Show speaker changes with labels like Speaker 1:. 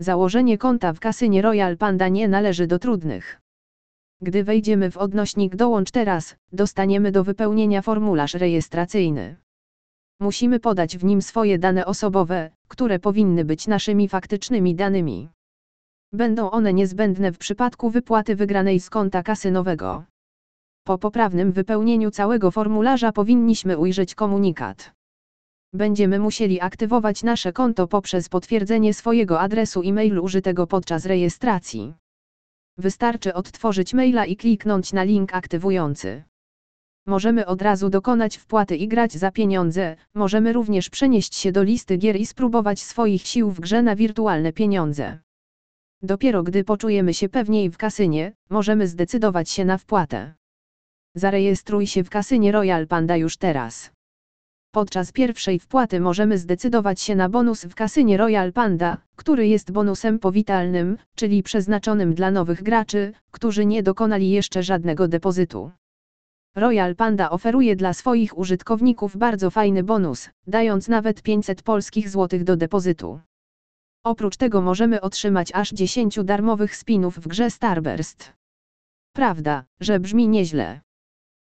Speaker 1: Założenie konta w kasynie Royal Panda nie należy do trudnych. Gdy wejdziemy w odnośnik Dołącz teraz, dostaniemy do wypełnienia formularz rejestracyjny. Musimy podać w nim swoje dane osobowe, które powinny być naszymi faktycznymi danymi. Będą one niezbędne w przypadku wypłaty wygranej z konta kasynowego. Po poprawnym wypełnieniu całego formularza powinniśmy ujrzeć komunikat. Będziemy musieli aktywować nasze konto poprzez potwierdzenie swojego adresu e-mail użytego podczas rejestracji. Wystarczy odtworzyć maila i kliknąć na link aktywujący. Możemy od razu dokonać wpłaty i grać za pieniądze, możemy również przenieść się do listy gier i spróbować swoich sił w grze na wirtualne pieniądze. Dopiero gdy poczujemy się pewniej w kasynie, możemy zdecydować się na wpłatę. Zarejestruj się w kasynie Royal Panda już teraz. Podczas pierwszej wpłaty możemy zdecydować się na bonus w kasynie Royal Panda, który jest bonusem powitalnym, czyli przeznaczonym dla nowych graczy, którzy nie dokonali jeszcze żadnego depozytu. Royal Panda oferuje dla swoich użytkowników bardzo fajny bonus, dając nawet 500 polskich złotych do depozytu. Oprócz tego możemy otrzymać aż 10 darmowych spinów w grze Starburst. Prawda, że brzmi nieźle.